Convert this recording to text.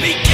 begin.